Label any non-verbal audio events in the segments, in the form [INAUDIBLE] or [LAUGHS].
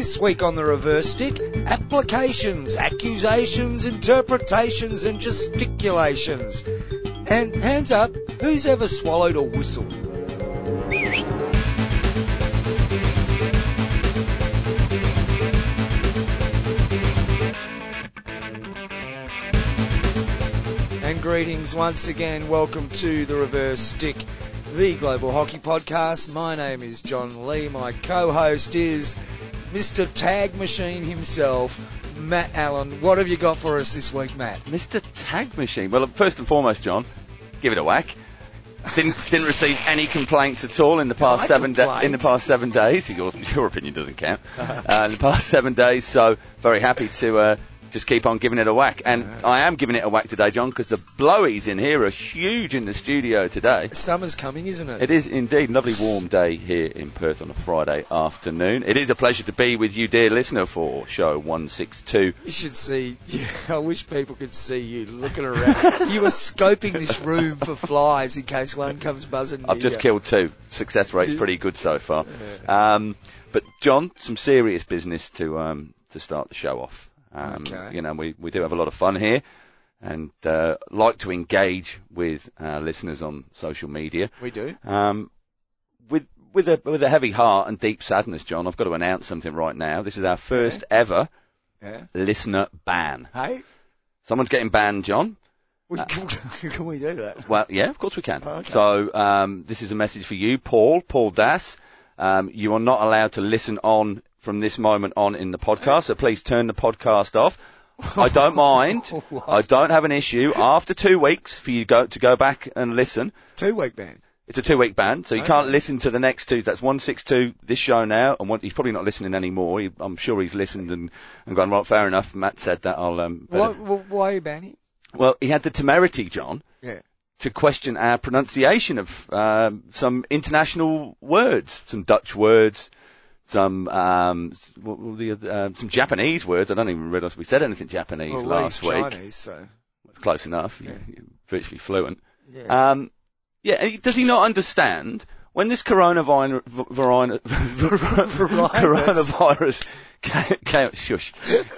This week on the reverse stick, applications, accusations, interpretations, and gesticulations. And hands up, who's ever swallowed a whistle? And greetings once again. Welcome to the reverse stick, the global hockey podcast. My name is John Lee. My co-host is Mr. Tag Machine himself, Matt Allen. What have you got for us this week, Matt? Mr. Tag Machine. Well, first and foremost, John, give it a whack. Didn't didn't receive any complaints at all in the past I seven da- in the past seven days. Your, your opinion doesn't count. [LAUGHS] uh, in the past seven days, so very happy to uh, just keep on giving it a whack. And I am giving it a whack today, John, because the blowies in here are huge in the studio today. Summer's coming, isn't it? It is indeed a lovely warm day here in Perth on a Friday afternoon. It is a pleasure to be with you, dear listener, for show 162. You should see. yeah, [LAUGHS] I wish people could see you looking around. you were scoping this room for flies in case one comes buzzing. I've just you. killed two. Success rate's pretty good so far. Um, but John, some serious business to um, to start the show off. Um, Okay. You know, we, we do have a lot of fun here, and uh, like to engage with our listeners on social media. We do. Um, with with a with a heavy heart and deep sadness, John, I've got to announce something right now. This is our first ever Yeah. listener ban. Hey, Someone's getting banned, John. we, can, [LAUGHS] can we do that? Well, yeah, of course we can. Okay. So um, this is a message for you, Paul, Paul Das. Um, you are not allowed to listen on from this moment on in the podcast, so please turn the podcast off. I don't mind. [LAUGHS] I don't have an issue after two weeks for you go to go back and listen. Two week ban. It's a two week ban, so you can't listen to the next two. That's 162, this show now, and one, he's probably not listening anymore. He, I'm sure he's listened and, and gone, right, fair enough. Matt said that. I'll, um, Why, why are you banning? Well, he had the temerity, John, Yeah. to question our pronunciation of um, some international words, some Dutch words, some um, s- what were the other, um, some Japanese words. I don't even realise we said anything Japanese Well, last week. Chinese, so. Close enough. You're, you're virtually fluent. Yeah. Um, yeah, does he not understand when this coronavirus, [LAUGHS] coronavirus came, came, shush,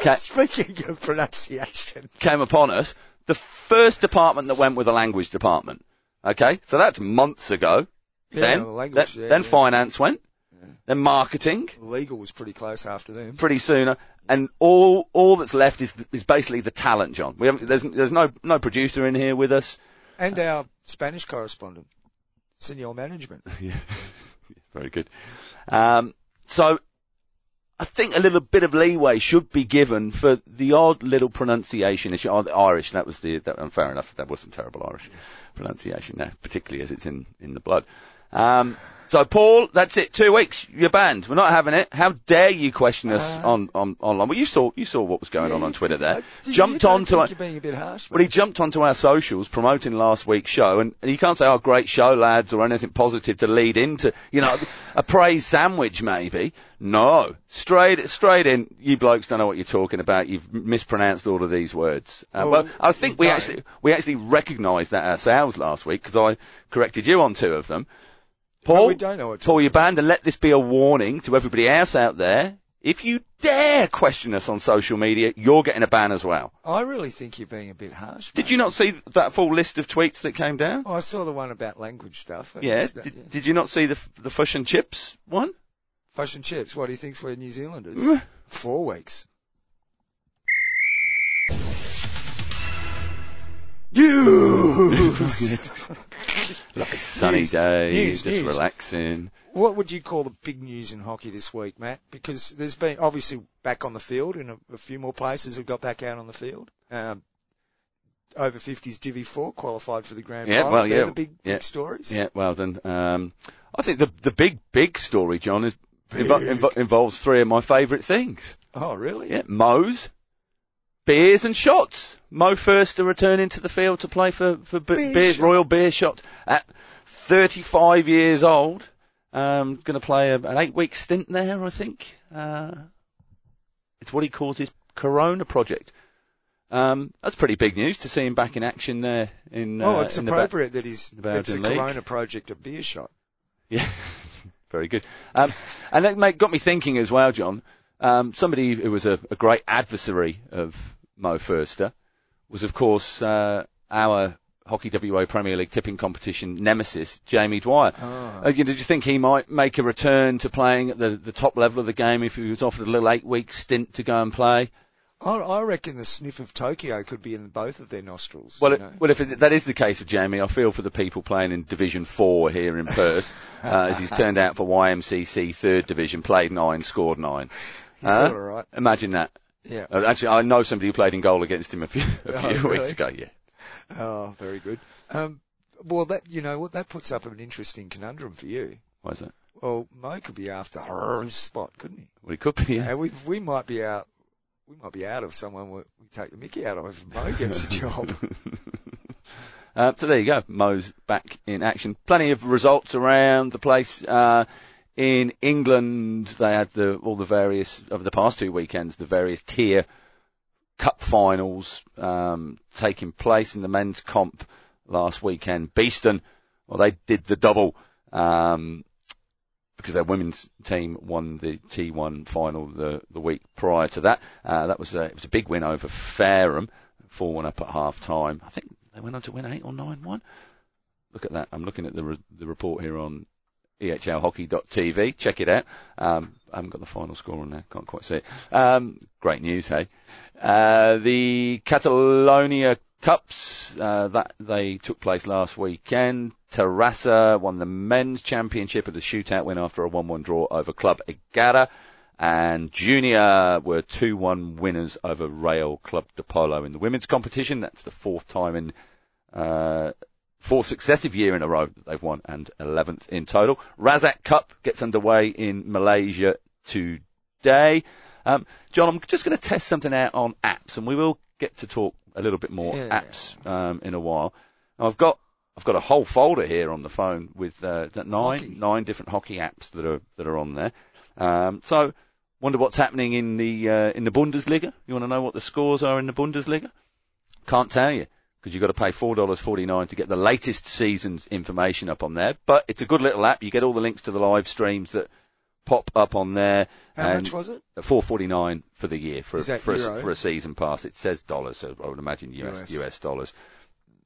[LAUGHS] Speaking of pronunciation. came upon us, the first department that went with the language department. Okay, so that's months ago. Yeah, then, the language, then, yeah, then yeah. finance went, then marketing, Legal was pretty close after them. pretty soon, and all all that's left is is basically the talent, John. We haven't, there's there's no no producer in here with us. And our Spanish correspondent, senior management. [LAUGHS] Yeah, very good. Um, so I think a little bit of leeway should be given for the odd little pronunciation issue. Oh, the Irish, that was the, that, fair enough, that was some terrible Irish pronunciation there, particularly as it's in, in the blood. Um, so Paul, that's it, two weeks, you're banned. We're not having it. How dare you question us Uh, on, on, online? Well, you saw, you saw what was going on on Twitter there. Jumped onto think being a bit harsh. Well, he jumped onto our socials promoting last week's show, and, and you can't say, "Oh, great show, lads," or anything positive to lead into, you know, [LAUGHS] a praise sandwich, maybe. No, straight, straight in. You blokes don't know what you're talking about. You've mispronounced all of these words. Uh, Well, well, I think we don't. actually we actually recognised that ourselves last week because I corrected you on two of them. Paul, we don't know what to Paul, your band, and let this be a warning to everybody else out there. If you dare question us on social media, you're getting a ban as well. I really think you're being a bit harsh. Did you not see that full list of tweets that came down? Oh, I saw the one about language stuff. Yeah. It's not- Did, did you not see the the fish and chips one? Fish and chips. What do you think's we're New Zealanders? Mm. Four weeks. News. [LAUGHS] Like a sunny News, day, news, just news. relaxing. what would you call the big news in hockey this week, Matt? Because there's been obviously back on the field, and a, a few more places have got back out on the field. Um, over 50s Divi 4 qualified for the grand Yeah, final. well, They're yeah, the big, yeah. big stories. Yeah, well done. Um, I think the the big big story, John, is invo- Big. invo- involves three of my favourite things. Oh, really? Yeah, Mo's, beers and shots. Mo Fürste to return into the field to play for for Beer Beerschot. Royal Beerschot at 35 years old. Um, going to play a, an eight week stint there, I think. Uh, it's what he calls his Corona project. Um, that's pretty big news to see him back in action there in. Oh, uh, it's in the ba- appropriate that he's, the it's a League. Corona project, a beer shot. Yeah, [LAUGHS] very good. Um, and that mate, got me thinking as well, John. Um, somebody who was a, a great adversary of Mo Fürste was, of course, uh, our Hockey WA Premier League tipping competition nemesis, Jamie Dwyer. Oh. Uh, you- did you think he might make a return to playing at the, the top level of the game if he was offered a little eight week stint to go and play? I, I reckon the sniff of Tokyo could be in both of their nostrils. Well, you it, well, if it, that is the case with Jamie, I feel for the people playing in Division Four here in Perth, [LAUGHS] uh, as he's turned out for YMCC Third Division, played nine, scored nine. Huh? all right. Imagine that. Yeah. Uh, actually, I know somebody who played in goal against him a few [LAUGHS] a Oh, few really? weeks ago. Yeah. Oh, very good. Um, well, that you know what that puts up an interesting conundrum for you. Why is that? Well, Mo could be after her spot, couldn't he? Well, he could be. Yeah. And we we might be out. We might be out of someone we, we take the Mickey out of if Mo gets a job. [LAUGHS] Uh, so there you go. Mo's back in action. Plenty of results around the place. Uh, in England, they had the, all the various, over the past two weekends, the various tier cup finals, um, taking place in the men's comp last weekend. Beeston, well, they did the double, um, because their women's team won the T1 final the, the week prior to that. Uh, that was a, it was a big win over Fareham, 4-1 up at half time. I think they went on to win 8 or 9-1. Look at that. I'm looking at the, re- the report here on ehlhockey.tv. Check it out. Um, I haven't got the final score on there. Can't quite see it. Um, great news, hey. Uh, the Catalonia Cups, uh, that they took place last weekend. Terrassa won the men's championship with a shootout win after a 1-1 draw over Club Egara. And Junior were 2-1 winners over Real Club de Polo in the women's competition. That's the fourth time in, uh, fourth successive year in a row that they've won and 11th in total. Razak Cup gets underway in Malaysia today. Um, John, I'm just going to test something out on apps and we will get to talk a little bit more Yeah. apps, um, in a while. Now, I've got, I've got a whole folder here on the phone with, uh, nine, Hockey. nine different hockey apps that are, that are on there. Um, so, wonder what's happening in the, uh, in the Bundesliga? You want to know what the scores are in the Bundesliga? Can't tell you because you've got to pay four dollars forty nine to get the latest season's information up on there. But it's a good little app. You get all the links to the live streams that pop up on there. How and much was it? Four forty nine for the year for a, for a, for a season pass. It says dollars, so I would imagine US US. US dollars.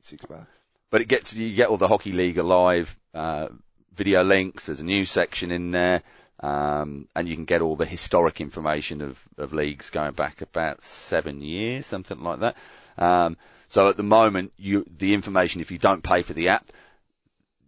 Six bucks. But it gets you get all the Hockey League live uh, video links. There's a news section in there. Um, and you can get all the historic information of, of leagues going back about seven years, something like that. Um, so at the moment, you, the information, if you don't pay for the app,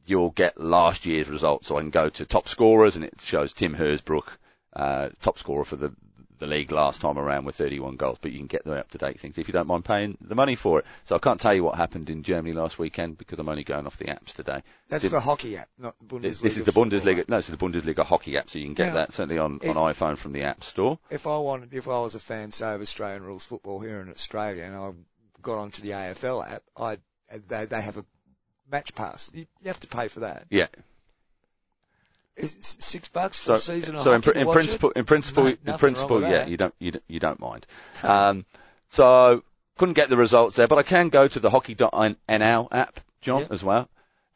you'll get last year's results. So I can go to top scorers and it shows Tim Herzbruch, uh, top scorer for the, the league last time around with 31 goals, but you can get the up to date things if you don't mind paying the money for it. So I can't tell you what happened in Germany last weekend because I'm only going off the apps today. That's Did- the hockey app, not the Bundesliga. this, this is the Bundesliga. app. No, is the Bundesliga hockey app, so you can get Yeah. that certainly on, If- on iPhone from the App Store. If I wanted, if I was a fan, say, of Australian rules football here in Australia, and I got onto the AFL app, I they they have a match pass. You, you have to pay for that. Yeah. Is six bucks for So, a season so in, in principle, in principle, No, in principle, yeah, that. you don't, you, don't- you don't mind. Um, so couldn't get the results there, but I can go to the hockey.nl app, John, Yeah. as well.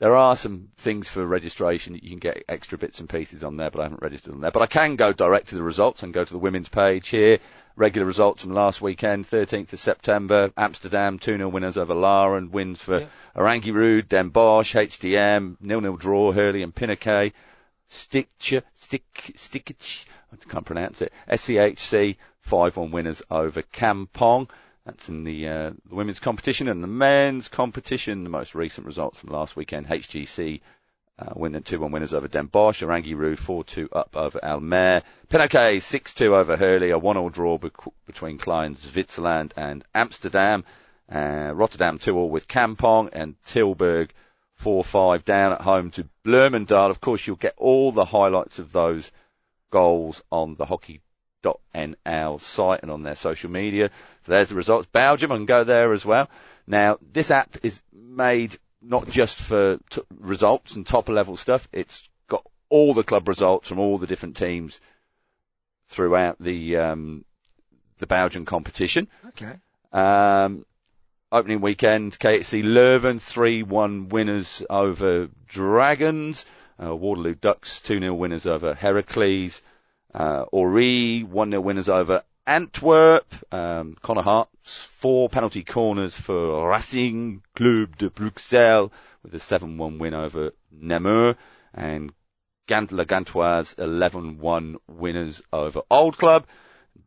There are some things for registration that you can get extra bits and pieces on there, but I haven't registered on there. But I can go direct to the results and go to the women's page here. Regular results from last weekend, 13th of September. Amsterdam 2-0 winners over Laren. Wins for Yeah. Oranje-Rood, Den Bosch, HDM, nil-nil draw, Hurley and Pinoké. Stitcher, Stick, Stickich, I can't pronounce it. SCHC, 5-1 winners over Kampong. That's in the, uh, the women's competition and the men's competition. The most recent results from last weekend, HGC, uh, winning 2-1 winners over Den Bosch. Oranje-Rood 4-2 up over Almere. Pinoké 6-2 over Hurley. A 1-all draw between Klein Zwitserland and Amsterdam. Uh, Rotterdam 2-all with Kampong and Tilburg 4-5 down at home to Bloemendaal. Of course, you'll get all the highlights of those goals on the hockey.nl site and on their social media. So there's the results. Belgium, I can go there as well. Now, this app is made not just for t- results and top level stuff. It's got all the club results from all the different teams throughout the, um, the Belgian competition. Okay. Um, opening weekend, KHC Leuven 3-1 winners over Dragons. Uh, Waterloo Ducks 2-0 winners over Heracles. Uh, Ori, 1-0 winners over Antwerp. Um, Connor Hart's four penalty corners for Racing Club de Bruxelles with a 7-1 win over Namur. And Gant La Gantoise 11-1 winners over Old Club.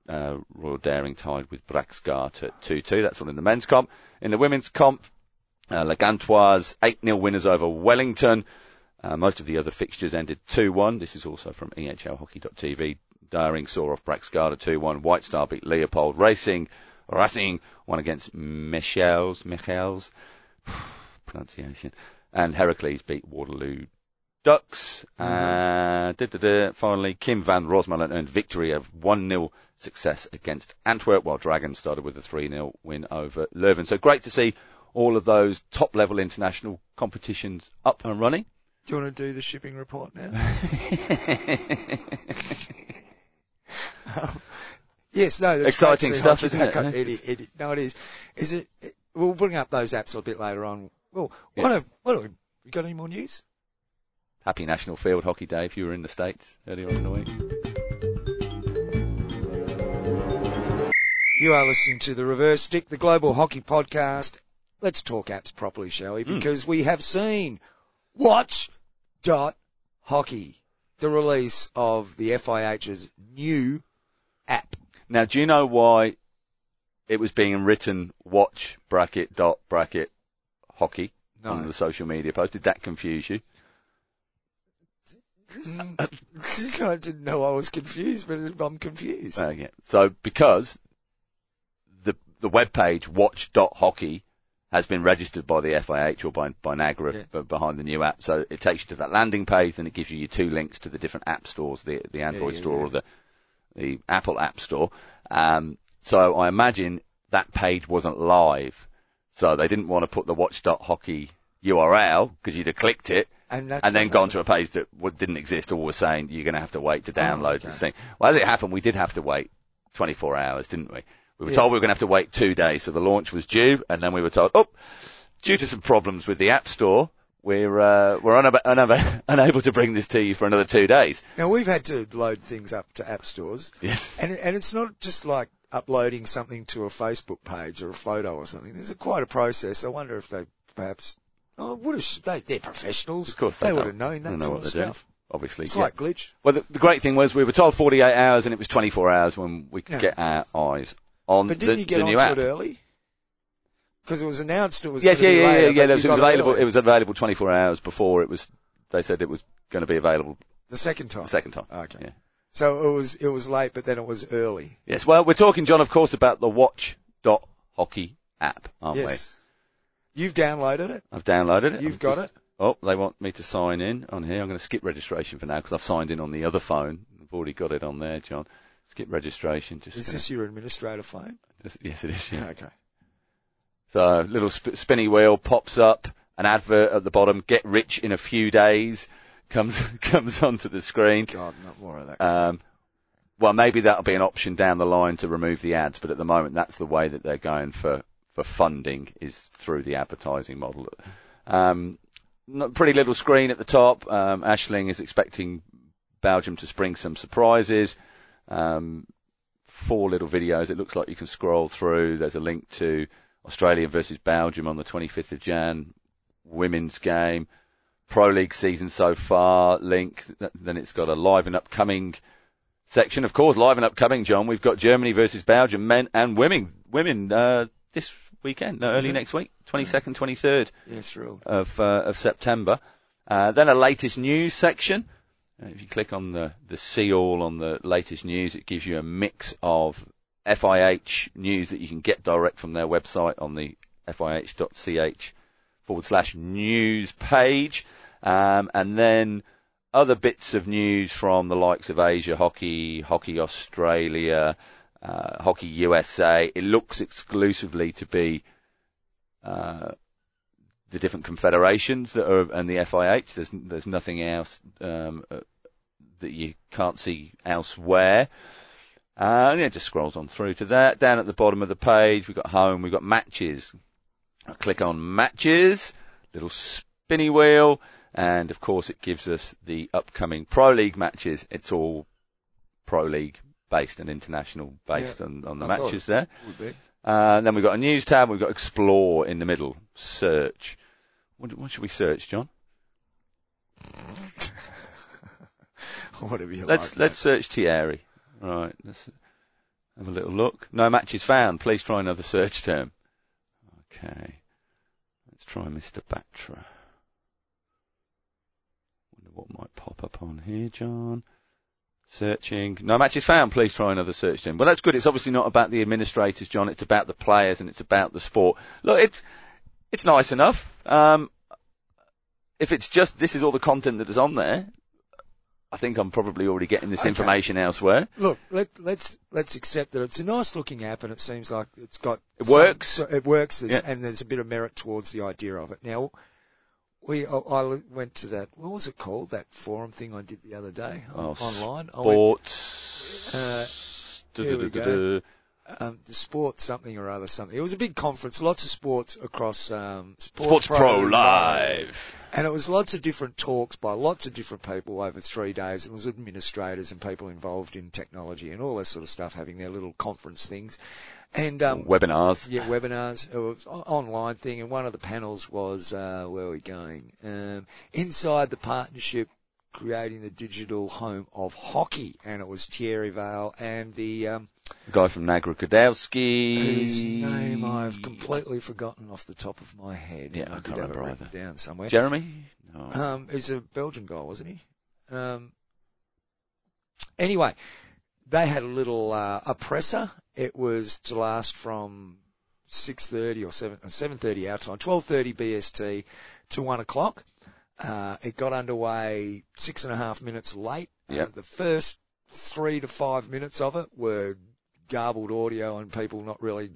Uh, Royal Daring tied with Braxgata at 2-2. That's all in the men's comp. In the women's comp, uh, La Gantoise 8-0 winners over Wellington. Uh, most of the other fixtures ended 2-1. This is also from EHLHockey.tv. Daring saw off Braxgata 2-1. White Star beat Leopold Racing. Racing won against Michels, Michels, [SIGHS] pronunciation. And Heracles beat Waterloo Ducks. Uh, finally, Kim van Rosmalen earned victory of 1-0 success against Antwerp, while Dragons started with a 3-0 win over Leuven. So great to see all of those top level international competitions up and running. Do you want to do the shipping report now? [LAUGHS] [LAUGHS] um, yes, no, that's exciting stuff, isn't it? back up. It, it, it, no, it is. Is it? We'll bring up those apps a bit later on. Well, what? Yeah. A, what? A, you got any more news? Happy National Field Hockey Day if you were in the States earlier on in the week. You are listening to the Reverse Stick, the Global Hockey Podcast. Let's talk apps properly, shall we? Hmm. Because we have seen Watch dot Hockey, the release of the FIH's new app. Now, do you know why it was being written watch bracket dot bracket hockey on the social media post? Did that confuse you? [LAUGHS] I didn't know I was confused, but I'm confused. Yeah. So because the the web page watch.hockey has been registered by the FIH or by by Nagra Yeah. behind the new app, so it takes you to that landing page, and it gives you your two links to the different app stores, the the Android yeah, store yeah. or the the Apple App Store. Um, so I imagine that page wasn't live, so they didn't want to put the watch.hockey URL because you'd have clicked it And, and then gone to a page that didn't exist or was saying you're going to have to wait to download Oh, okay. this thing. Well, as it happened, we did have to wait 24 hours, didn't we? We were Yeah. told we were going to have to wait two days, so the launch was due, and then we were told, oh, due to some problems with the App Store, we're uh, we're unab- unab- [LAUGHS] unable to bring this to you for another two days. Now we've had to load things up to app stores, Yes. and and it's not just like uploading something to a Facebook page or a photo or something. There's a, quite a process. I wonder if they perhaps oh would have they they're professionals. Of course, they, they would have known that know sort what of stuff. Obviously, It's yeah. like glitch. Well, the, the great thing was we were told 48 hours, and it was 24 hours when we could get our eyes on But the, didn't you get the new onto app. it early? Because it was announced it was Yes, yeah, yeah, later, yeah, yeah. It was, it was available. early. It was available 24 hours before it was. They said it was going to be available the second time. the second time. Okay. Yeah. So it was it was late, but then it was early. Yes. Well, we're talking, John, of course, about the Watch Dot Hockey app, aren't we? yes. You've downloaded it. I've downloaded it. You've I'm got just- it. Oh, they want me to sign in on here. I'm going to skip registration for now because I've signed in on the other phone. I've already got it on there, John. Skip registration. Just, Is this your administrator phone? just- yes, it is. Yeah. Okay. So little sp- spinny wheel pops up, an advert at the bottom. Get rich in a few days comes [LAUGHS] comes onto the screen. God, not more of that. Um, well, maybe that'll be an option down the line to remove the ads, but at the moment that's the way that they're going for, for funding is through the advertising model. Um, not- pretty little screen at the top. Um, Ashling is expecting Belgium to spring some surprises. Um, four little videos. It looks like you can scroll through. There's a link to Australia versus Belgium on the 25th of Jan, women's game, Pro League season so far. Link. Then it's got a live and upcoming section. Of course, live and upcoming, John. We've got Germany versus Belgium, men and women. Women uh, this weekend, no, early next week, 22nd, 23rd yeah, thrilled. of uh, of September. Uh, then a latest news section. Uh, if you click on the the see all on the latest news, it gives you a mix of FIH news that you can get direct from their website on the FIH.ch forward slash news page, um, and then other bits of news from the likes of Asia Hockey, Hockey Australia, uh, Hockey USA. It looks exclusively to be uh, the different confederations that are and the FIH. There's there's nothing else um, uh, that you can't see elsewhere. Uh, and yeah, just scrolls on through to that. Down at the bottom of the page, we've got home, we've got matches. I click on matches, little spinny wheel, and of course it gives us the upcoming Pro League matches. It's all pro league based and international based Yeah, on, on the I matches there. Uh, then we've got a news tab. We've got explore in the middle. Search. What, what should we search, John? [LAUGHS] Whatever you Let's like. let's search Thierry. Right. Let's have a little look. No matches found. Please try another search term. Okay. Let's try Mr. Batra. Wonder what might pop up on here, John. Searching. No matches found. Please try another search term. Well, that's good. It's obviously not about the administrators, John. It's about the players and it's about the sport. Look, it's it's nice enough. Um, if it's just this is all the content that is on there, I think I'm probably already getting this Okay. information elsewhere. Look, let, let's let's accept that it's a nice looking app, and it seems like it's got It some- works. so it works, Yeah. and there's a bit of merit towards the idea of it. Now, we I, I went to that. What was it called? That forum thing I did the other day Oh, online. I went, Sports. Uh, Du- here we go. um, the sports something or other something. It was a big conference, lots of sports across um, Sports Pro Live. and it was lots of different talks by lots of different people over three days. It was administrators and people involved in technology and all that sort of stuff having their little conference things. And um, Webinars. yeah, webinars. It was an online thing, and one of the panels was uh, where are we going? Um, inside the partnership, creating the digital home of hockey, and it was Thierry Weil and the um, Guy from Nagra Kudelski. whose name I've completely forgotten off the top of my head. Yeah, I did can't it remember written down somewhere. Jeremy? No. Um, he's a Belgian guy, wasn't he? Um, anyway, they had a little uh, oppressor. It was to last from 6.30 or 7, uh, 7.30 our time, 12.30 BST to 1 o'clock. Uh, it got underway six and a half minutes late. Yep. Uh, the first three to five minutes of it were garbled audio and people not really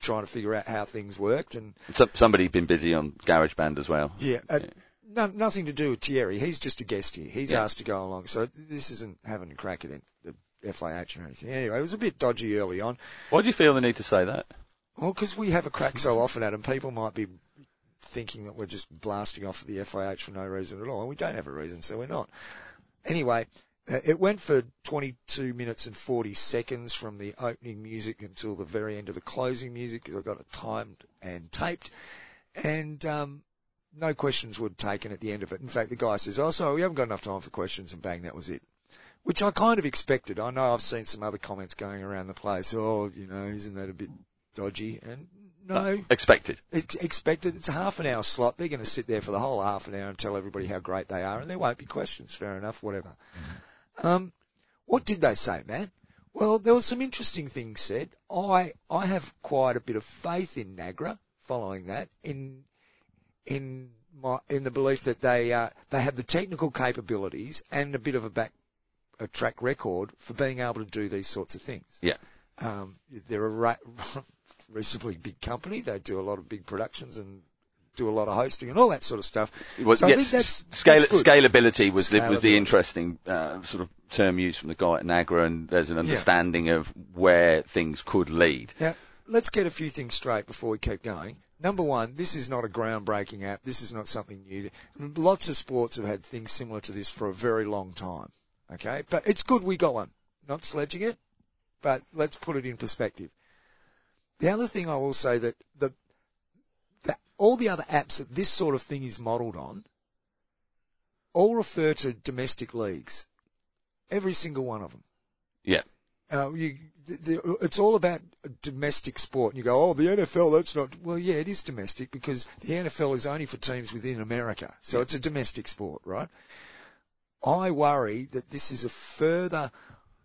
trying to figure out how things worked and Some, somebody had been busy on GarageBand as well. yeah, Yeah. No, nothing to do with Thierry. He's just a guest here. He's Yeah. asked to go along, so this isn't having a crack at the FIH or anything. Anyway, it was a bit dodgy early on. Why do you feel the need to say that? Well, because we have a crack so often at them, people might be thinking that we're just blasting off at the FIH for no reason at all, and we don't have a reason, so we're not. Anyway, uh, it went for 22 minutes and 40 seconds from the opening music until the very end of the closing music, because I got it timed and taped, and um, no questions were taken at the end of it. In fact, the guy says, "Oh, sorry, we haven't got enough time for questions," and bang, that was it. Which I kind of expected. I know I've seen some other comments going around the place. Oh, you know, isn't that a bit dodgy? And no, Expected. it's expected. It's a half an hour slot. They're going to sit there for the whole half an hour and tell everybody how great they are, and there won't be questions. Fair enough, whatever. Um, what did they say, Matt? Well, there were some interesting things said. I I have quite a bit of faith in Nagra. Following that, in in my in the belief that they uh, they have the technical capabilities and a bit of a back a track record for being able to do these sorts of things. Yeah. Um, they're a ra- [LAUGHS] reasonably big company. They do a lot of big productions and do a lot of hosting and all that sort of stuff. Well, So I yes, think that's- scale, that's scalability was the, was the interesting uh, sort of term used from the guy at Nagra, and there's an Yeah. understanding of where things could lead. Now, let's get a few things straight before we keep going. Number one, this is not a groundbreaking app. This is not something new. Lots of sports have had things similar to this for a very long time. Okay, but it's good we got one. Not sledging it, but let's put it in perspective. The other thing I will say that the that all the other apps that this sort of thing is modelled on all refer to domestic leagues. Every single one of them. Yeah. Uh, you, the, it's all about domestic sport. And you go, oh, the NFL, that's not. Well, yeah, it is domestic because the NFL is only for teams within America. So it's a domestic sport, right? I worry that this is a further.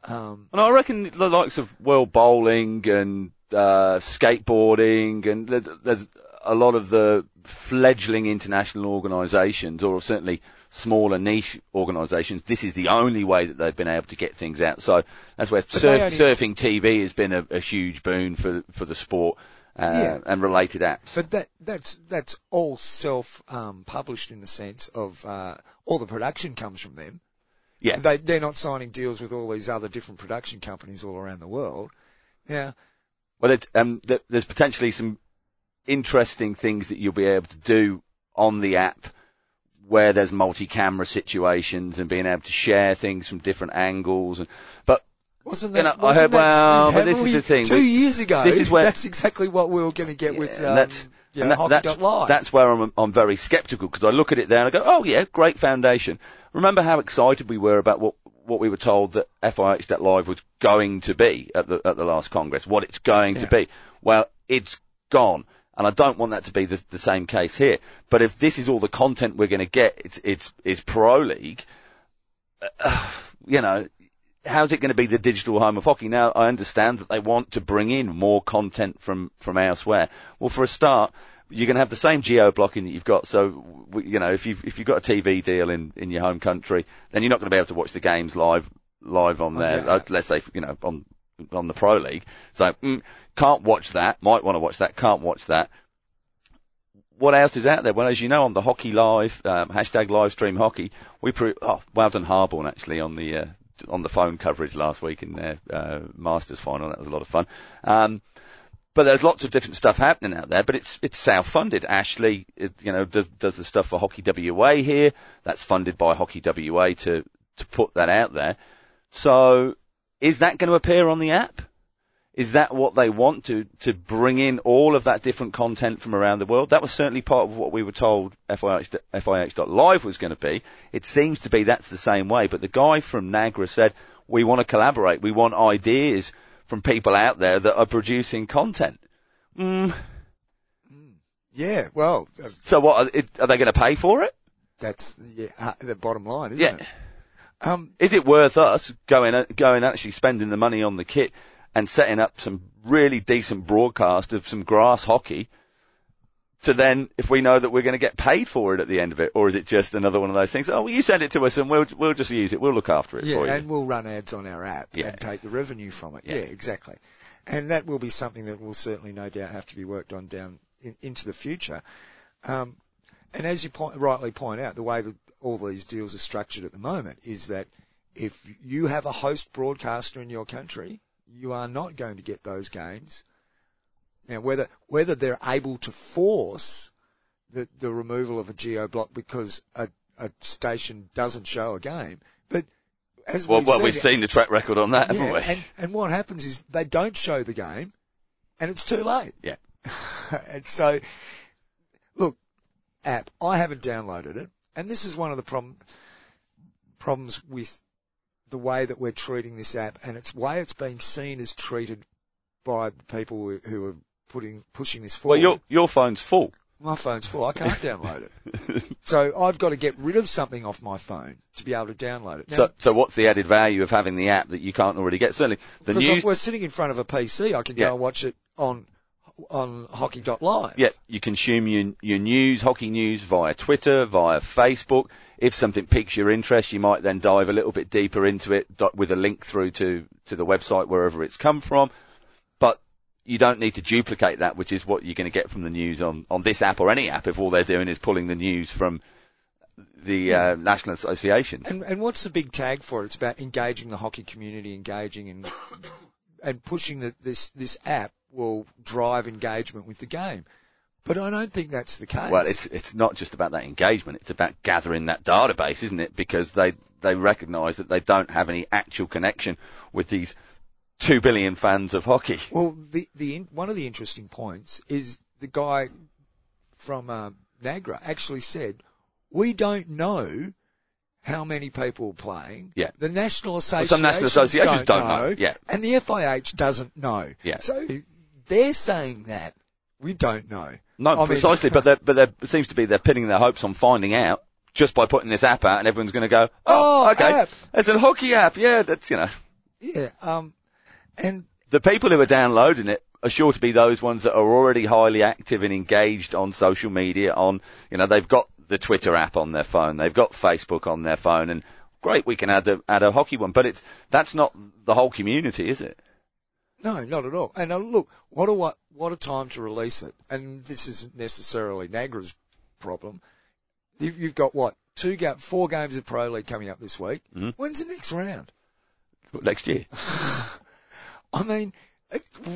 Um, And I reckon the likes of World Bowling and uh, skateboarding and there's a lot of the fledgling international organisations, or certainly smaller niche organisations, this is the only way that they've been able to get things out. So that's where surf, only- surfing TV has been a, a huge boon for for the sport uh, Yeah. and related apps. but that that's that's all self um, published in the sense of uh, all the production comes from them. Yeah. They they're not signing deals with all these other different production companies all around the world. Now, Well, it's, um, there's potentially some interesting things that you'll be able to do on the app where there's multi-camera situations and being able to share things from different angles. And, but Wasn't You that? know, I wasn't heard- that well, but this is the thing, Two years ago, this is where- that's exactly what we were going to get with um, and that's and that- that's, that's where I'm, I'm very sceptical because I look at it there and I go, oh yeah, great foundation. Remember how excited we were about what what we were told that FIH Live was going to be at the at the last Congress, what it's going to be. Well, it's gone. And I don't want that to be the, the same case here. But if this is all the content we're going to get, it's, it's, it's Pro League, uh, [SIGHS] you know, how's it going to be the digital home of hockey? Now, I understand that they want to bring in more content from, from elsewhere. Well, for a start, you're going to have the same geo blocking that you've got. So, you know, if you've, if you've got a TV deal in, in your home country, then you're not going to be able to watch the games live, live on there. your Uh, let's say, you know, on, on the Pro League. So, mm, can't watch that. Might want to watch that. Can't watch that. What else is out there? Well, as you know, on the Hockey Live, um, hashtag live stream hockey, we pre- oh, well done Harborne actually on the, uh, on the phone coverage last week in their, uh, Masters final. That was a lot of fun. Um, but there's lots of different stuff happening out there, but it's, it's self-funded. Ashley, it, you know, does, does the stuff for Hockey WA here. That's funded by Hockey WA to, to put that out there. So, is that going to appear on the app? Is that what they want to, to bring in all of that different content from around the world? That was certainly part of what we were told FIH, FIH.live was going to be. It seems to be that's the same way, but the guy from Nagra said, we want to collaborate. We want ideas from people out there that are producing content. Mm, yeah, well, uh, so what, are, are they going to pay for it? that's yeah, uh, the bottom line, isn't Yeah. it? Um, Is it worth us going, going actually spending the money on the kit and setting up some really decent broadcast of some grass hockey to then, if we know that we're going to get paid for it at the end of it, or is it just another one of those things? Oh, well, you send it to us and we'll we'll just use it. We'll look after it yeah, for you. and we'll run ads on our app Yeah. and take the revenue from it. Yeah. Yeah. exactly. And that will be something that will certainly, no doubt, have to be worked on down in, into the future. Um, and as you point, rightly point out, the way that all these deals are structured at the moment is that if you have a host broadcaster in your country, you are not going to get those games. Now, whether whether they're able to force the the removal of a geo block because a a station doesn't show a game, but as well, we've well, said, we've seen the track record on that, haven't we? and and what happens is they don't show the game, and it's too late. Yeah. [LAUGHS] and so, look, app. I haven't downloaded it, and this is one of the problem problems with the way that we're treating this app, and it's way it's being seen as treated by the people who- who are putting pushing this forward. well, your your phone's full. My phone's full. I can't download it. [LAUGHS] So I've got to get rid of something off my phone to be able to download it. Now, So, so what's the added value of having the app that you can't already get? Certainly, the because news. if we're sitting in front of a PC, I can Yeah. go and watch it on on hockey.live. Yeah, you consume your, your news, hockey news via Twitter, via Facebook. If something piques your interest, you might then dive a little bit deeper into it with a link through to, to the website wherever it's come from. But you don't need to duplicate that, which is what you're going to get from the news on, on this app or any app if all they're doing is pulling the news from the uh, National Association. And and what's the big tag for it? It's about engaging the hockey community, engaging and and pushing that this this app will drive engagement with the game. But I don't think that's the case. Well, it's it's not just about that engagement; it's about gathering that database, isn't it? Because they they recognise that they don't have any actual connection with these two billion fans of hockey. Well, the the one of the interesting points is the guy from uh, Nagra actually said, "We don't know how many people are playing. Yeah. The national Well, associations, some national associations don't know. Yeah. and the FIH doesn't know. Yeah. So they're saying that we don't know. No, I mean- precisely. but there, but there seems to be they're pinning their hopes on finding out just by putting this app out, and everyone's going to go, "Oh, Oh, okay, app. it's a hockey app. Yeah, that's you know." Yeah. Um, and the people who are downloading it are sure to be those ones that are already highly active and engaged on social media on, you know, they've got the Twitter app on their phone, they've got Facebook on their phone and great, we can add a, add a hockey one, but it's, that's not the whole community, is it? No, not at all. And uh, look, what a what, what a time to release it. And this isn't necessarily Nagra's problem. You've, you've got what two ga- four games of Pro League coming up this week. Mhm. When's the next round? Next year. [LAUGHS] I mean,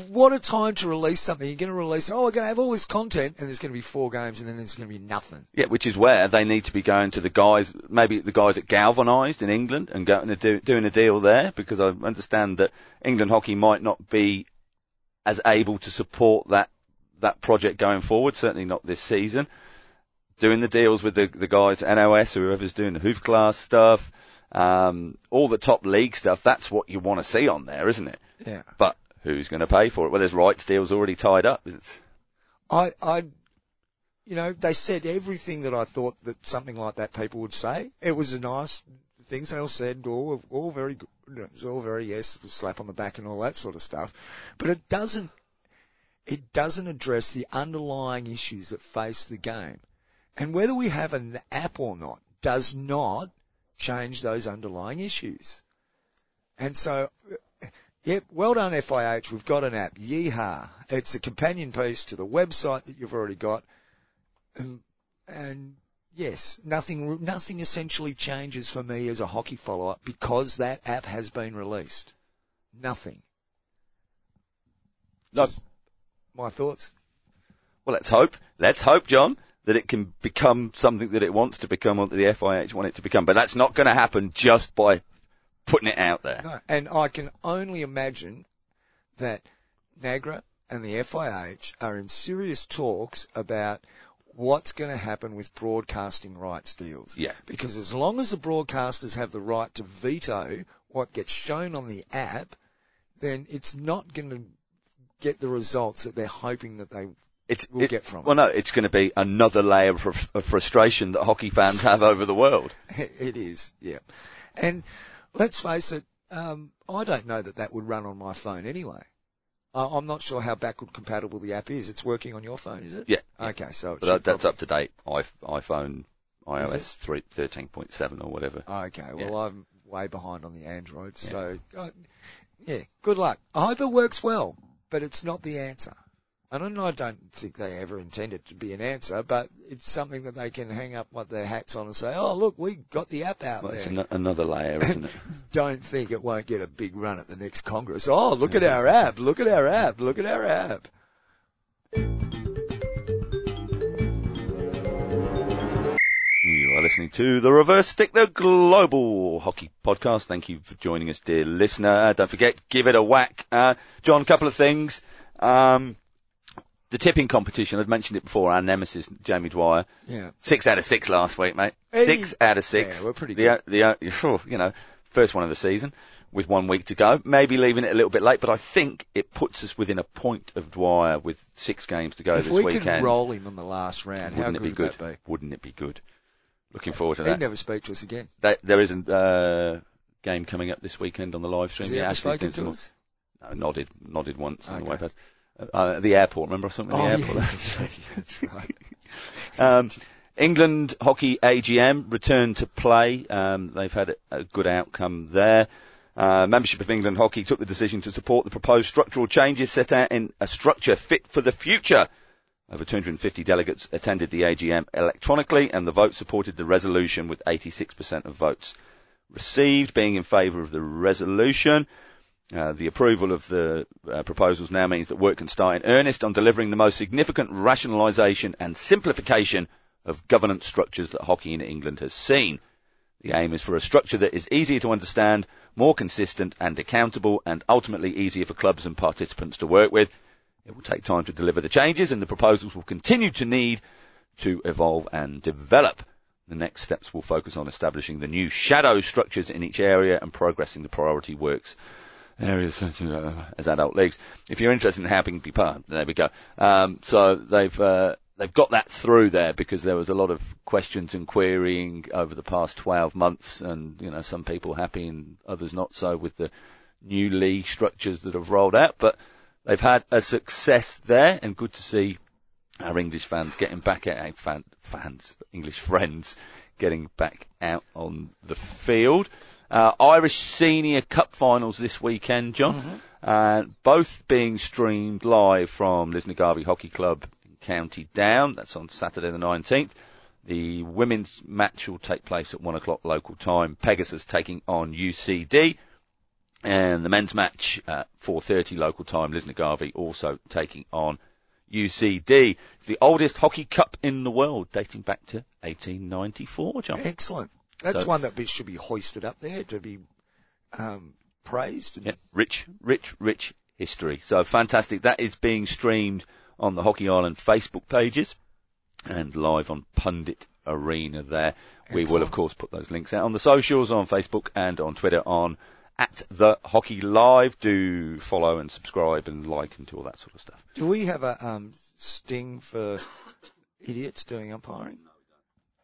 What a time to release something. You're going to release, oh, we're going to have all this content and there's going to be four games and then there's going to be nothing. Yeah, which is where they need to be going to the guys, maybe the guys at Galvanised in England and going to do, doing a deal there because I understand that England hockey might not be as able to support that, that project going forward, certainly not this season. Doing the deals with the, the guys at NOS or whoever's doing the Hoofdklasse stuff, um, all the top league stuff, that's what you want to see on there, isn't it? Yeah. But who's going to pay for it? Well, there's rights deals already tied up. It's, I, I, you know, they said everything that I thought that something like that people would say. It was a nice things they all said, oh, all, all very good. It was all very yes, slap on the back and all that sort of stuff. But it doesn't, it doesn't address the underlying issues that face the game. And whether we have an app or not does not change those underlying issues. And so, Yep, well done FIH. We've got an app. Yeehaw. It's a companion piece to the website that you've already got. And, and yes, nothing, nothing essentially changes for me as a hockey follower because that app has been released. Nothing. No. My thoughts. well, let's hope, let's hope, John, that it can become something that it wants to become or that the FIH want it to become. But that's not going to happen just by putting it out there. No, and I can only imagine that NAGRA and the FIH are in serious talks about what's going to happen with broadcasting rights deals. Yeah. Because as long as the broadcasters have the right to veto what gets shown on the app, then it's not going to get the results that they're hoping that they It's, will it- get from well, no, it's going to be another layer of, of frustration that hockey fans have over the world. [LAUGHS] it is, yeah. And let's face it, um, I don't know that that would run on my phone anyway. I, I'm not sure how backward compatible the app is. It's working on your phone, is it? Yeah. yeah. Okay, so that, that's probably- up to date. iPhone, iOS 3, 13.7 or whatever. Okay, well Yeah. I'm way behind on the Android, so uh, yeah, good luck. I hope it works well, but it's not the answer. And I don't- think they ever intended to be an answer, but it's something that they can hang up what their hats on and say, oh look, we got the app out Well, it's an- another layer, isn't it? [LAUGHS] don't think it won't get a big run at the next Congress. Oh, look at our app, look at our app, look at our app. You are listening to the Reverse Stick, the global hockey podcast. Thank you for joining us, dear listener. Uh, don't forget, give it a whack. Uh, John, a couple of things. Um, the tipping competition, I've mentioned it before, our nemesis, Jamie Dwyer. Yeah. Six out of six last week, mate. Hey. Six out of six. Yeah, we're pretty the, The, the, [LAUGHS] you know, first one of the season with one week to go. Maybe leaving it a little bit late, but I think it puts us within a point of Dwyer with six games to go If this we weekend. could roll him in the last round, Wouldn't it good be good? that be? Wouldn't it be good? Looking forward to that. He'd never speak to us again. There, there is a uh, game coming up this weekend on the live stream. Has he Yeah, ever spoken to us? No, nodded, nodded once on the way past. Uh, the airport, remember something Oh, at the yeah. airport? [LAUGHS] That's right. Um, England Hockey AGM returned to play. Um, they've had a, a good outcome there. Uh, membership of England Hockey took the decision to support the proposed structural changes set out in a structure fit for the future. Over 250 delegates attended the AGM electronically, and the vote supported the resolution with 86% of votes received being in favour of the resolution. Uh, the approval of the uh, proposals now means that work can start in earnest on delivering the most significant rationalisation and simplification of governance structures that hockey in England has seen. The aim is for a structure that is easier to understand, more consistent and accountable, and ultimately easier for clubs and participants to work with. It will take time to deliver the changes, and the proposals will continue to need to evolve and develop. The next steps will focus on establishing the new shadow structures in each area and progressing the priority works areas as adult leagues. If you're interested in helping be part, there we go. Um, so they've uh, they've got that through there because there was a lot of questions and querying over the past 12 months, and you know some people happy and others not so with the new league structures that have rolled out. But they've had a success there, and good to see our English fans getting back at fan, fans, English friends getting back out on the field. Uh, Irish Senior Cup finals this weekend, John. Uh, both being streamed live from Lisnagarvey Hockey Club in County Down. That's on Saturday the 19th. The women's match will take place at one o'clock local time. Pegasus taking on UCD. And the men's match at 4.30 local time, Lisnagarvey also taking on UCD. It's the oldest hockey cup in the world, dating back to 1894, John. Excellent. That's So- one that be, should be hoisted up there to be um, praised. Yeah, rich, rich, rich history. So fantastic. That is being streamed on the Hockey Ireland Facebook pages and live on Pundit Arena there. We will, of course, put those links out on the socials, on Facebook and on Twitter on at the Hockey Live. Do follow and subscribe and like and do all that sort of stuff. Do we have a um, sting for idiots doing umpiring?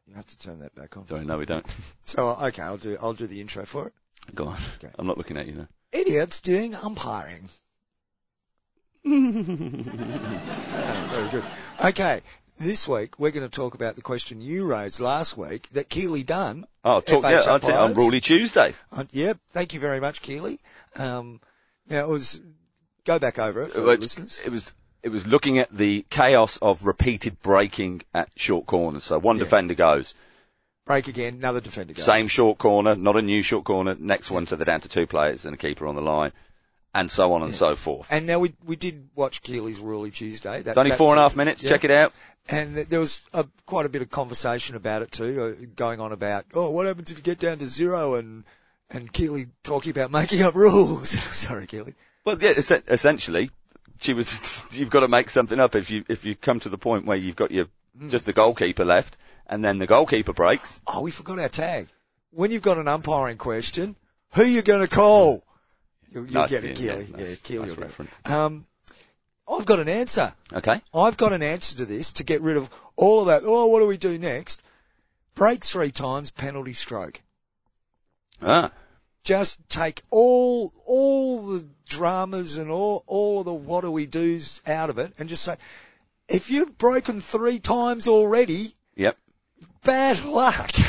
You have to turn that back on. Sorry, no, we don't. [LAUGHS] So okay, I'll do I'll do the intro for it. Go on. Okay. I'm not looking at you now. Idiots doing umpiring. Ah, [LAUGHS] very good. Okay, this week we're going to talk about the question you raised last week that Keely Dunn. Oh, talk, FH yeah, I'd say on. Ruly Tuesday. Uh, yeah, thank you very much, Keely. Um, now it was go back over it for the listeners. it was it was looking at the chaos of repeated breaking at short corners. So one Yeah. defender goes, Break again, another defender goes. same short corner, not a new short corner. Next one, so they're down to two players and a keeper on the line, and so on and so forth. And now we we did watch Keely's Ruly Tuesday. That, It's only four and a half minutes. yeah. Check it out. And there was a, quite a bit of conversation about it too, uh, going on about, oh, what happens if you get down to zero and, and Keely talking about making up rules. [LAUGHS] Sorry, Keely. Well, yeah, es- essentially, she was. [LAUGHS] You've got to make something up if you if you come to the point where you've got your just the goalkeeper left, and then the goalkeeper breaks. Oh, we forgot our tag. When you've got an umpiring question, who you going to call? You'll, you'll Nice, get it, yeah, Keely. yeah, Yeah, nice- Keely nice will get it. reference. Um, I've got an answer. Okay. I've got an answer to this to get rid of all of that. Oh, what do we do next? Break three times, penalty stroke. Ah, just take all all the dramas and all all of the what do we do's out of it and just say if you've broken three times already yep. bad luck. [LAUGHS]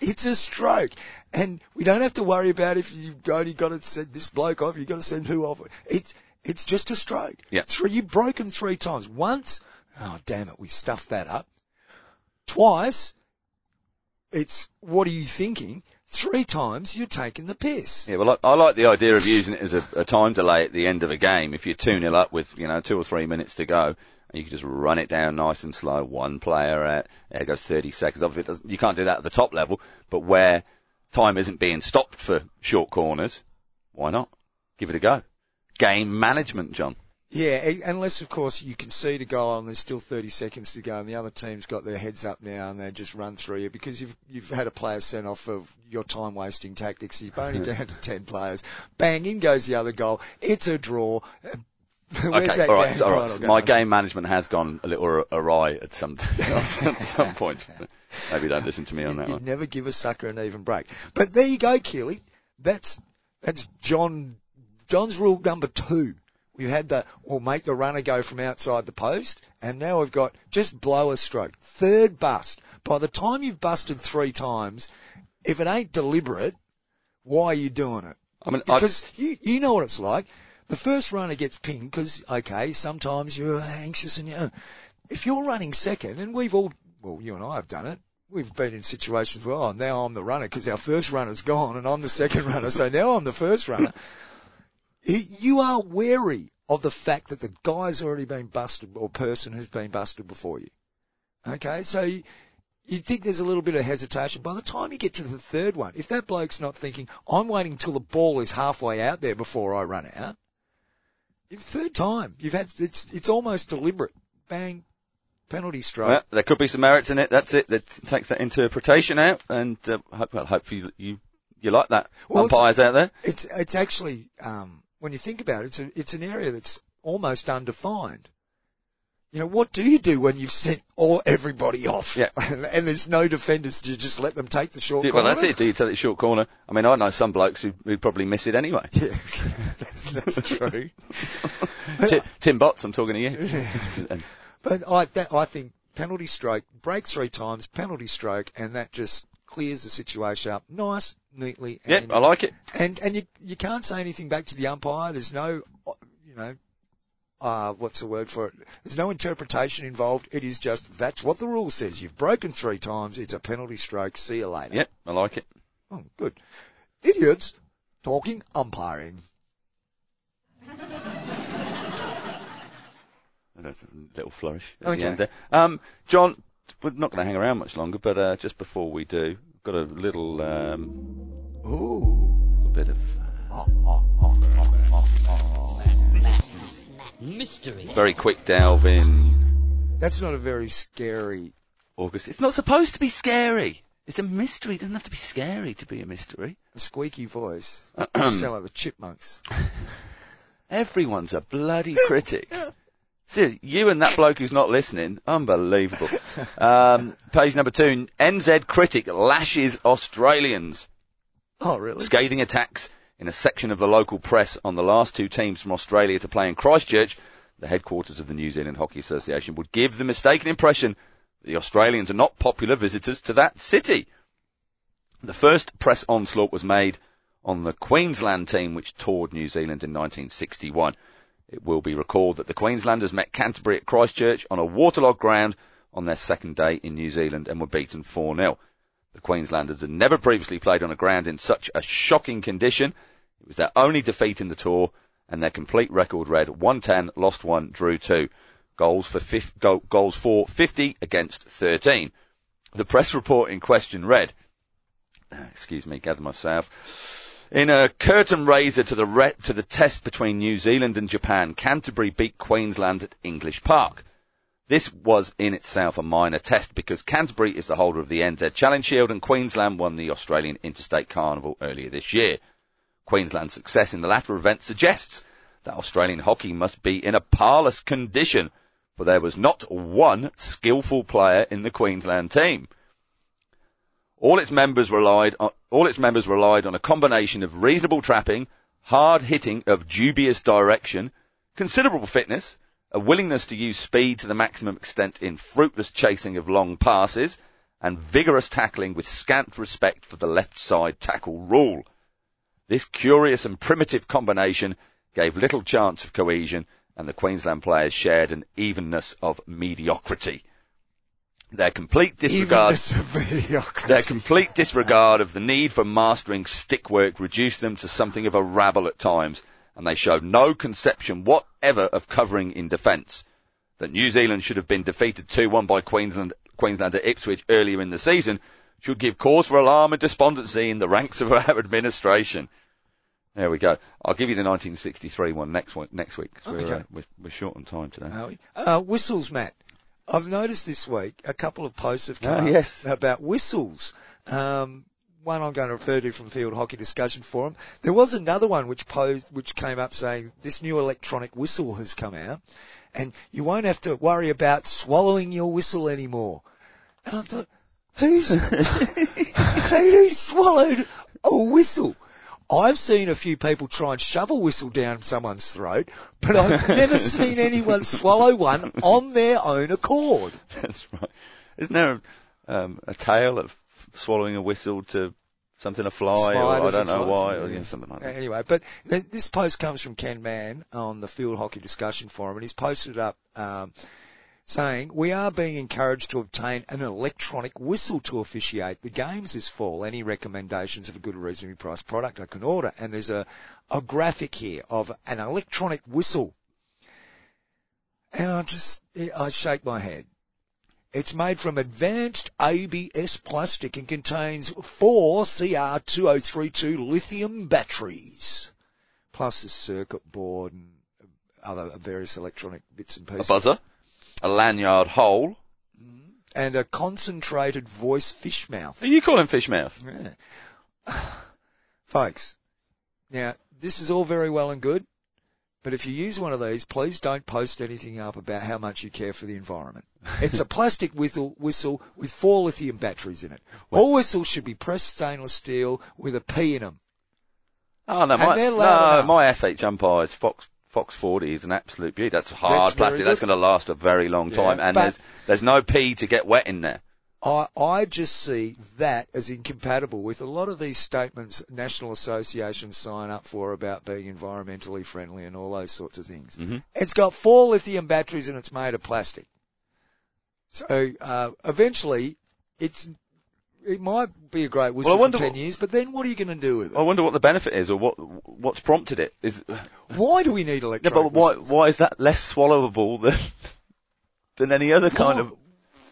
It's a stroke. And we don't have to worry about if you've only got to send this bloke off you've got to send who off. It's it's just a stroke. Yeah. three you've broken three times. Once oh damn it we stuffed that up. Twice it's what are you thinking three times you're taking the piss Yeah, well, I, I like the idea of using it as a, a time delay at the end of a game. If you're 2 0 up with, you know, two or three minutes to go, and you can just run it down nice and slow, one player out, there goes 30 seconds. Obviously, you can't do that at the top level, but where time isn't being stopped for short corners, why not? Give it a go. Game management, John. Yeah, unless of course you concede a goal and there's still 30 seconds to go and the other team's got their heads up now and they just run through you because you've, you've had a player sent off of your time wasting tactics. You're only [LAUGHS] down to 10 players. Bang, in goes the other goal. It's a draw. [LAUGHS] Okay, all right, all right. My game management has gone a little awry at some at [LAUGHS] some points. Maybe don't listen to me on that You'd one. never give a sucker an even break. But there you go, Keely. That's, that's John, John's rule number two. We've had the, we'll make the runner go from outside the post, and now we've got just blow a stroke. Third bust. By the time you've busted three times, if it ain't deliberate, why are you doing it? I mean, I, Because you, you know what it's like. The first runner gets pinged because, okay, sometimes you're anxious and you, if you're running second, and we've all, well, you and I have done it, we've been in situations where, oh, now I'm the runner because our first runner's gone and I'm the second runner, so now I'm the first runner. [LAUGHS] You- you are wary of the fact that the guy's already been busted or person who's been busted before you. Okay, so you, you think there's a little bit of hesitation. By the time you get to the third one, if that bloke's not thinking, I'm waiting till the ball is halfway out there before I run out, third time, you've had, it's, it's almost deliberate. Bang, penalty stroke. Well, there could be some merits in it. That's it. That takes that interpretation out, and uh, hope, well, hopefully you you like that. Well, Umpires out there. It's, it's actually, um, when you think about it, it's, a, it's an area that's almost undefined. You know, what do you do when you've sent all everybody off? Yeah. [LAUGHS] and there's no defenders. Do you just let them take the short Do- well, corner? that's it. Do you tell it short corner? I mean, I know some blokes who would probably miss it anyway. Yeah, [LAUGHS] that's, that's [LAUGHS] true. Ti- Tim Botts, I'm talking to you. And- But I, that, I think penalty stroke, break three times, penalty stroke, and that just clears the situation up nice, neatly. yeah, And, I like it. and, and you, you can't say anything back to the umpire. There's no, you know, uh, what's the word for it? There's no interpretation involved. It is just, that's what the rule says. You've broken three times. It's a penalty stroke. See you later. Yep, I like it. Oh, good. Idiots talking umpiring. [LAUGHS] That's a little flourish at Okay. the end there. Um, John, we're not going to hang around much longer, but uh, just before we do, got a little um, Ooh. little bit of oh, oh, oh. Mystery. very quick delve in That's not a very scary. August. It's not supposed to be scary. It's a mystery. It doesn't have to be scary to be a mystery. A squeaky voice. [CLEARS THROAT] you sound like the chipmunks. Everyone's a bloody critic. [LAUGHS] See, you and that bloke who's not listening, unbelievable. [LAUGHS] Um, page number two, NZ critic lashes Australians. Oh, really? Scathing attacks in a section of the local press on the last two teams from Australia to play in Christchurch, the headquarters of the New Zealand Hockey Association, would give the mistaken impression that the Australians are not popular visitors to that city. The first press onslaught was made on the Queensland team which toured New Zealand in 1961. It will be recalled that the Queenslanders met Canterbury at Christchurch on a waterlogged ground on their second day in New Zealand and were beaten 4-0. The Queenslanders had never previously played on a ground in such a shocking condition. It was their only defeat in the tour, and their complete record read 110, lost 1, drew 2. Goals for, fif- go- goals for 50 against 13. The press report in question read, [COUGHS] excuse me, gather myself. In a curtain raiser to the re- to the test between New Zealand and Japan, Canterbury beat Queensland at English Park. This was in itself a minor test because Canterbury is the holder of the NZ Challenge Shield and Queensland won the Australian Interstate Carnival earlier this year. Queensland's success in the latter event suggests that Australian hockey must be in a parlous condition, for there was not one skillful player in the Queensland team. All its members relied on, all its members relied on a combination of reasonable trapping, hard hitting of dubious direction, considerable fitness, a willingness to use speed to the maximum extent in fruitless chasing of long passes, and vigorous tackling with scant respect for the left side tackle rule. This curious and primitive combination gave little chance of cohesion, and the Queensland players shared an evenness of mediocrity. Their complete disregard [LAUGHS] their complete disregard of the need for mastering stick work reduced them to something of a rabble at times, and they showed no conception whatever of covering in defence. That New Zealand should have been defeated 2-1 by Queensland, Queensland at Ipswich earlier in the season should give cause for alarm and despondency in the ranks of our [LAUGHS] administration. There we go. I'll give you the 1963 one next one, next week 'cause we're, uh, we're, we're short on time today. Uh, whistles, Matt. I've noticed this week a couple of posts have come Ah, up yes. about whistles. Um, one I'm going to refer to from Field Hockey Discussion Forum. There was another one which posed, which came up saying this new electronic whistle has come out, and you won't have to worry about swallowing your whistle anymore. And I thought, who's [LAUGHS] who swallowed a whistle? I've seen a few people try and shove a whistle down someone's throat, but I've never [LAUGHS] seen anyone swallow one on their own accord. That's right. Isn't there um, a tale of swallowing a whistle to something a fly, or I don't know why, or yeah, something like that. Anyway, but th- this post comes from Ken Mann on the Field Hockey Discussion Forum, and he's posted up um, saying, "We are being encouraged to obtain an electronic whistle to officiate the games this fall. Any recommendations of a good, reasonably priced product I can order?" And there's a a graphic here of an electronic whistle, and I just I shake my head. It's made from advanced ABS plastic and contains four CR2032 lithium batteries, plus a circuit board and other various electronic bits and pieces. A buzzer, a lanyard hole. Mm-hmm. And a concentrated voice fish mouth. Are you calling fish mouth? Yeah. [SIGHS] Folks, now this is all very well and good, but if you use one of these, please don't post anything up about how much you care for the environment. [LAUGHS] It's a plastic whistle, whistle with four lithium batteries in it. All whistles should be pressed stainless steel with a P in them. Oh no, And my, they're no, enough. my F8 umpires Fox Fox 40 is an absolute beauty. That's hard That's plastic. That's going to last a very long Yeah, time, and there's there's no pee to get wet in there. I, I just see that as incompatible with a lot of these statements national associations sign up for about being environmentally friendly and all those sorts of things. Mhm. It's got four lithium batteries and it's made of plastic. So uh, eventually, it's it might be a great whistle Well, for ten what- years, but then what are you going to do with it? I wonder what the benefit is, or what what's prompted it. Is Why do we need yeah, but why whistles? why is that less swallowable than [LAUGHS] than any other kind of?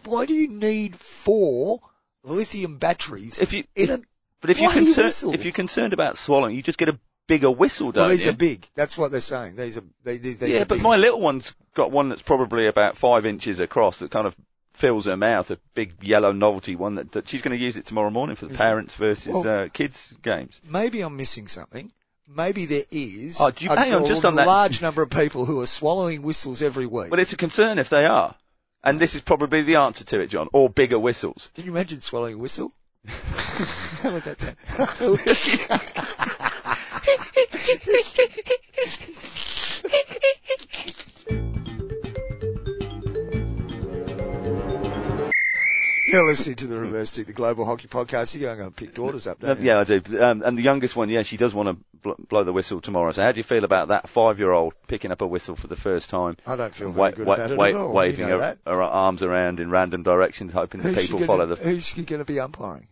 Why do you need four lithium batteries If you in a but if you're concerned if you're concerned about swallowing, you just get a bigger whistle, don't well, these you? are big. That's what they're saying. These are they, they, yeah, but big. my little one's got one that's probably about five inches across that kind of fills her mouth, a big yellow novelty one that, that she's going to use it tomorrow morning for the Is parents versus Well- uh, kids games. maybe I'm missing something. Maybe there is Oh, do you- a, hang on, just on that- large number of people who are swallowing whistles every week. Well, it's a concern if they are. And this is probably the answer to it, John. Or bigger whistles. Can you imagine swallowing a whistle? [LAUGHS] How would that sound? [LAUGHS] [LAUGHS] [LAUGHS] You're listening to the Reverse Stick, the Global Hockey Podcast. You're going to pick daughters up, Uh, don't yeah, I do. Um, and the youngest one, yeah, she does want to bl- blow the whistle tomorrow. So how do you feel about that five-year-old picking up a whistle for the first time? I don't feel wa- good wa- about it at all. Waving you know her, her arms around in random directions, hoping that Who's people gonna- follow the, Who's she going to be umpiring?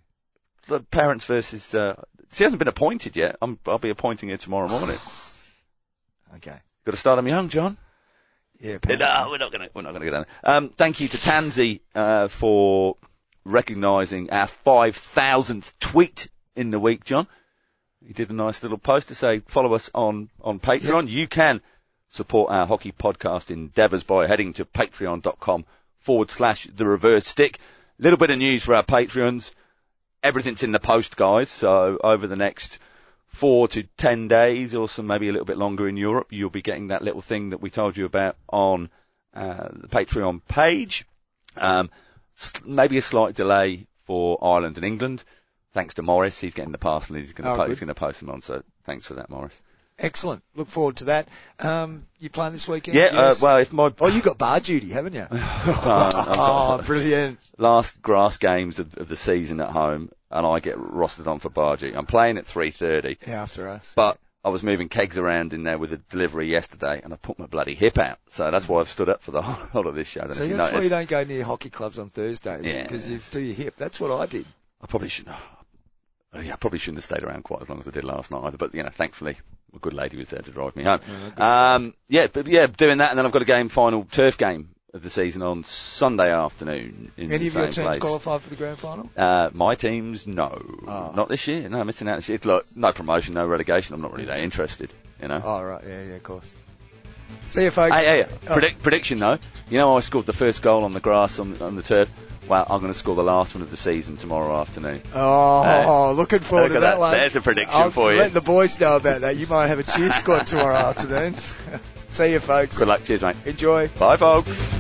the parents versus. Uh, she hasn't been appointed yet. I'm, I'll be appointing her tomorrow morning. [SIGHS] Okay. Got to start them young, John. Yeah, No, we're not going to. We're not going to go down. There. Um, thank you to Tansy uh, for recognising our five thousandth tweet in the week, John. He did a nice little post to say follow us on on Patreon. You can support our hockey podcast endeavours by heading to patreon.com forward slash the reverse stick. Little bit of news for our Patreons. Everything's in the post, guys. So over the next four to ten days, or some maybe a little bit longer in Europe, you'll be getting that little thing that we told you about on uh, the Patreon page. Um, maybe a slight delay for Ireland and England. Thanks to Morris, he's getting the parcel. He's going to Oh, po- he's going to post them on. So thanks for that, Morris. Excellent. Look forward to that. Um, you playing this weekend? Yeah. Yes. Uh, well, if my Oh, you got bar duty, haven't you? [LAUGHS] [LAUGHS] oh, brilliant. last grass games of, of the season at home, and I get rostered on for Bargy. I'm playing at 3:30. Yeah, after us. But I was moving kegs around in there with a delivery yesterday, and I put my bloody hip out. So that's why I've stood up for the [LAUGHS] whole, of this show. See, that's why you don't go near hockey clubs on Thursdays Yeah. because you do your hip. That's what I did. I probably shouldn't. [SIGHS] yeah, I probably shouldn't have stayed around quite as long as I did last night either. But you know, thankfully, a good lady was there to drive me home. Yeah, um, yeah, but yeah, doing that, and then I've got a game final turf game of the season on Sunday afternoon in Any of your teams place. qualified for the grand final? Uh, my teams, no, Oh. not this year. No, missing out. This year. Like no promotion, no relegation. I'm not really that interested. You know. Oh, right. Yeah, yeah, of course. See you, folks. Hey, hey, Oh. Ah. predict, prediction though. You know, I scored the first goal on the grass on, on the turf. Well, I'm going to score the last one of the season tomorrow afternoon. Oh, Hey. looking forward Look to that, that. one. There's a prediction I'll for you. Let the boys know about that. You might have a cheer squad tomorrow [LAUGHS] afternoon. [LAUGHS] See you, folks. Good luck. Cheers, mate. Enjoy. Bye, folks.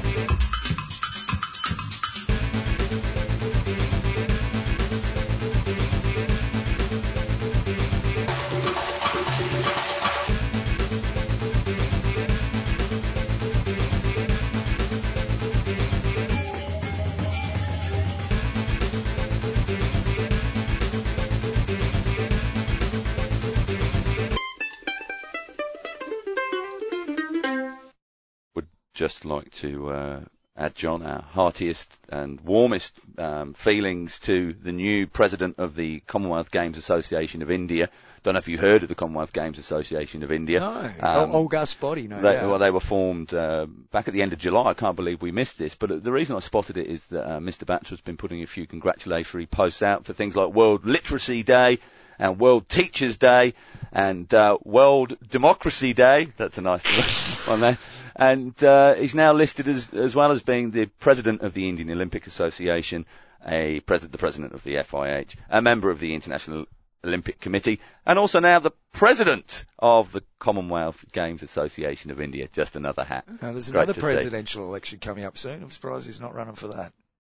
To uh, add, John, our heartiest and warmest um, feelings to the new president of the Commonwealth Games Association of India. Don't know if you heard of the Commonwealth Games Association of India. No, Um, August body, no They, doubt. well, they were formed uh, back at the end of July. I can't believe we missed this. But uh, the reason I spotted it is that uh, Mr. Batchelor's been putting a few congratulatory posts out for things like World Literacy Day and World Teachers Day and uh, World Democracy Day. That's a nice [LAUGHS] one there. And uh, he's now listed as, as well as being the president of the Indian Olympic Association, a president, the president of the FIH, a member of the International Olympic Committee, and also now the president of the Commonwealth Games Association of India. Just another hat. Now, there's Great another to see. presidential election coming up soon. I'm surprised he's not running for that.